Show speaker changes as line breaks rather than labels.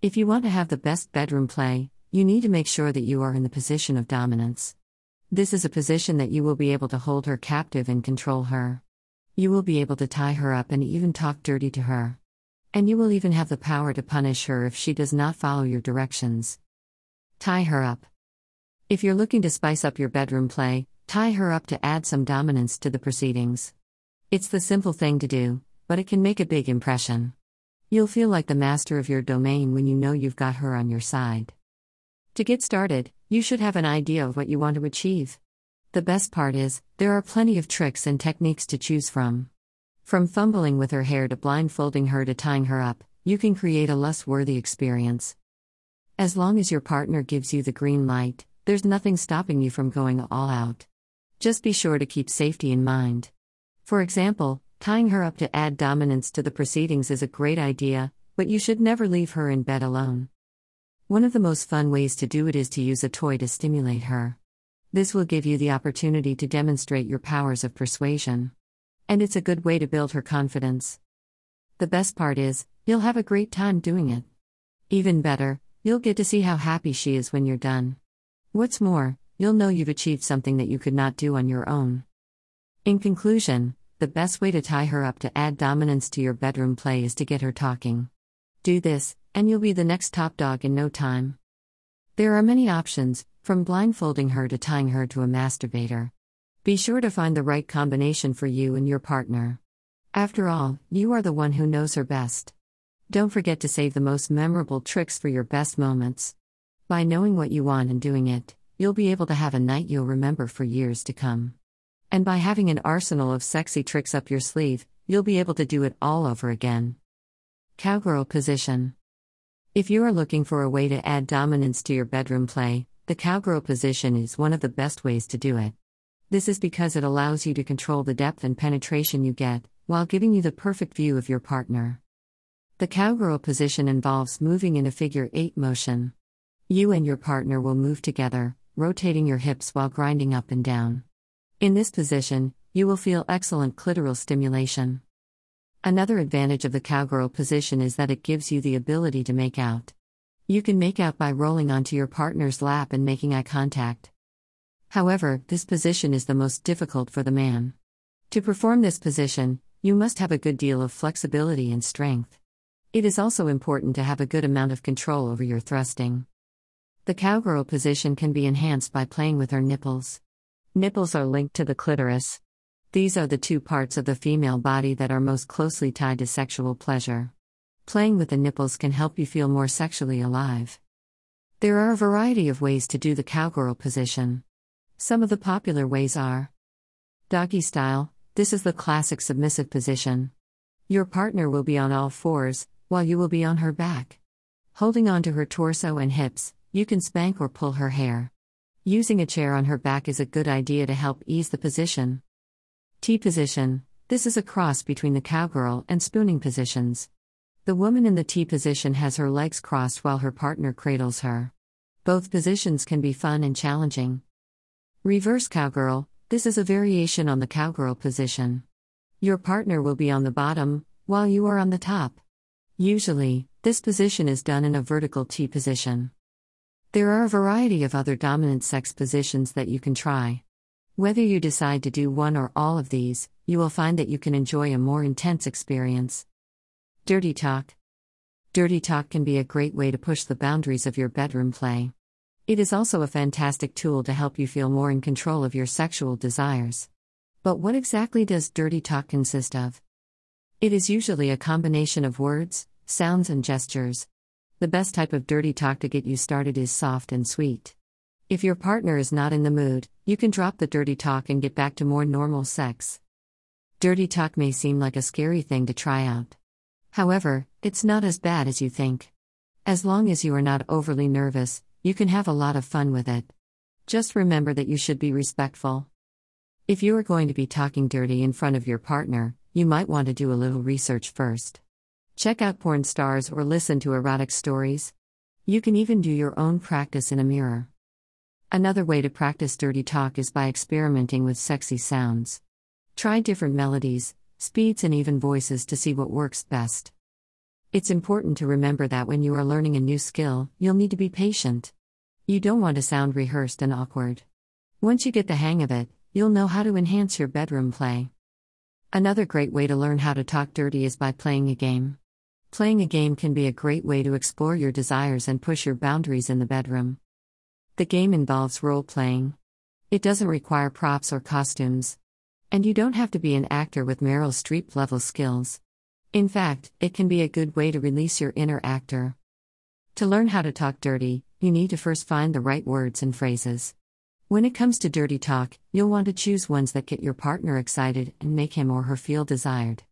If you want to have the best bedroom play, you need to make sure that you are in the position of dominance. This is a position that you will be able to hold her captive and control her. You will be able to tie her up and even talk dirty to her. And you will even have the power to punish her if she does not follow your directions. Tie her up. If you're looking to spice up your bedroom play, tie her up to add some dominance to the proceedings. It's the simple thing to do, but it can make a big impression. You'll feel like the master of your domain when you know you've got her on your side. To get started, you should have an idea of what you want to achieve. The best part is, there are plenty of tricks and techniques to choose from. From fumbling with her hair to blindfolding her to tying her up, you can create a less worthy experience. As long as your partner gives you the green light, there's nothing stopping you from going all out. Just be sure to keep safety in mind. For example, Tying her up to add dominance to the proceedings is a great idea, but you should never leave her in bed alone. One of the most fun ways to do it is to use a toy to stimulate her. This will give you the opportunity to demonstrate your powers of persuasion. And it's a good way to build her confidence. The best part is, you'll have a great time doing it. Even better, you'll get to see how happy she is when you're done. What's more, you'll know you've achieved something that you could not do on your own. In conclusion, the best way to tie her up to add dominance to your bedroom play is to get her talking. Do this, and you'll be the next top dog in no time. There are many options, from blindfolding her to tying her to a masturbator. Be sure to find the right combination for you and your partner. After all, you are the one who knows her best. Don't forget to save the most memorable tricks for your best moments. By knowing what you want and doing it, you'll be able to have a night you'll remember for years to come. And by having an arsenal of sexy tricks up your sleeve, you'll be able to do it all over again. Cowgirl Position If you are looking for a way to add dominance to your bedroom play, the cowgirl position is one of the best ways to do it. This is because it allows you to control the depth and penetration you get, while giving you the perfect view of your partner. The cowgirl position involves moving in a figure 8 motion. You and your partner will move together, rotating your hips while grinding up and down. In this position, you will feel excellent clitoral stimulation. Another advantage of the cowgirl position is that it gives you the ability to make out. You can make out by rolling onto your partner's lap and making eye contact. However, this position is the most difficult for the man. To perform this position, you must have a good deal of flexibility and strength. It is also important to have a good amount of control over your thrusting. The cowgirl position can be enhanced by playing with her nipples. Nipples are linked to the clitoris. These are the two parts of the female body that are most closely tied to sexual pleasure. Playing with the nipples can help you feel more sexually alive. There are a variety of ways to do the cowgirl position. Some of the popular ways are Doggy style, this is the classic submissive position. Your partner will be on all fours, while you will be on her back. Holding onto her torso and hips, you can spank or pull her hair. Using a chair on her back is a good idea to help ease the position. T position this is a cross between the cowgirl and spooning positions. The woman in the T position has her legs crossed while her partner cradles her. Both positions can be fun and challenging. Reverse cowgirl this is a variation on the cowgirl position. Your partner will be on the bottom, while you are on the top. Usually, this position is done in a vertical T position. There are a variety of other dominant sex positions that you can try. Whether you decide to do one or all of these, you will find that you can enjoy a more intense experience. Dirty Talk Dirty talk can be a great way to push the boundaries of your bedroom play. It is also a fantastic tool to help you feel more in control of your sexual desires. But what exactly does dirty talk consist of? It is usually a combination of words, sounds, and gestures, the best type of dirty talk to get you started is soft and sweet. If your partner is not in the mood, you can drop the dirty talk and get back to more normal sex. Dirty talk may seem like a scary thing to try out. However, it's not as bad as you think. As long as you are not overly nervous, you can have a lot of fun with it. Just remember that you should be respectful. If you are going to be talking dirty in front of your partner, you might want to do a little research first. Check out porn stars or listen to erotic stories. You can even do your own practice in a mirror. Another way to practice dirty talk is by experimenting with sexy sounds. Try different melodies, speeds, and even voices to see what works best. It's important to remember that when you are learning a new skill, you'll need to be patient. You don't want to sound rehearsed and awkward. Once you get the hang of it, you'll know how to enhance your bedroom play. Another great way to learn how to talk dirty is by playing a game. Playing a game can be a great way to explore your desires and push your boundaries in the bedroom. The game involves role playing. It doesn't require props or costumes. And you don't have to be an actor with Meryl Streep level skills. In fact, it can be a good way to release your inner actor. To learn how to talk dirty, you need to first find the right words and phrases. When it comes to dirty talk, you'll want to choose ones that get your partner excited and make him or her feel desired.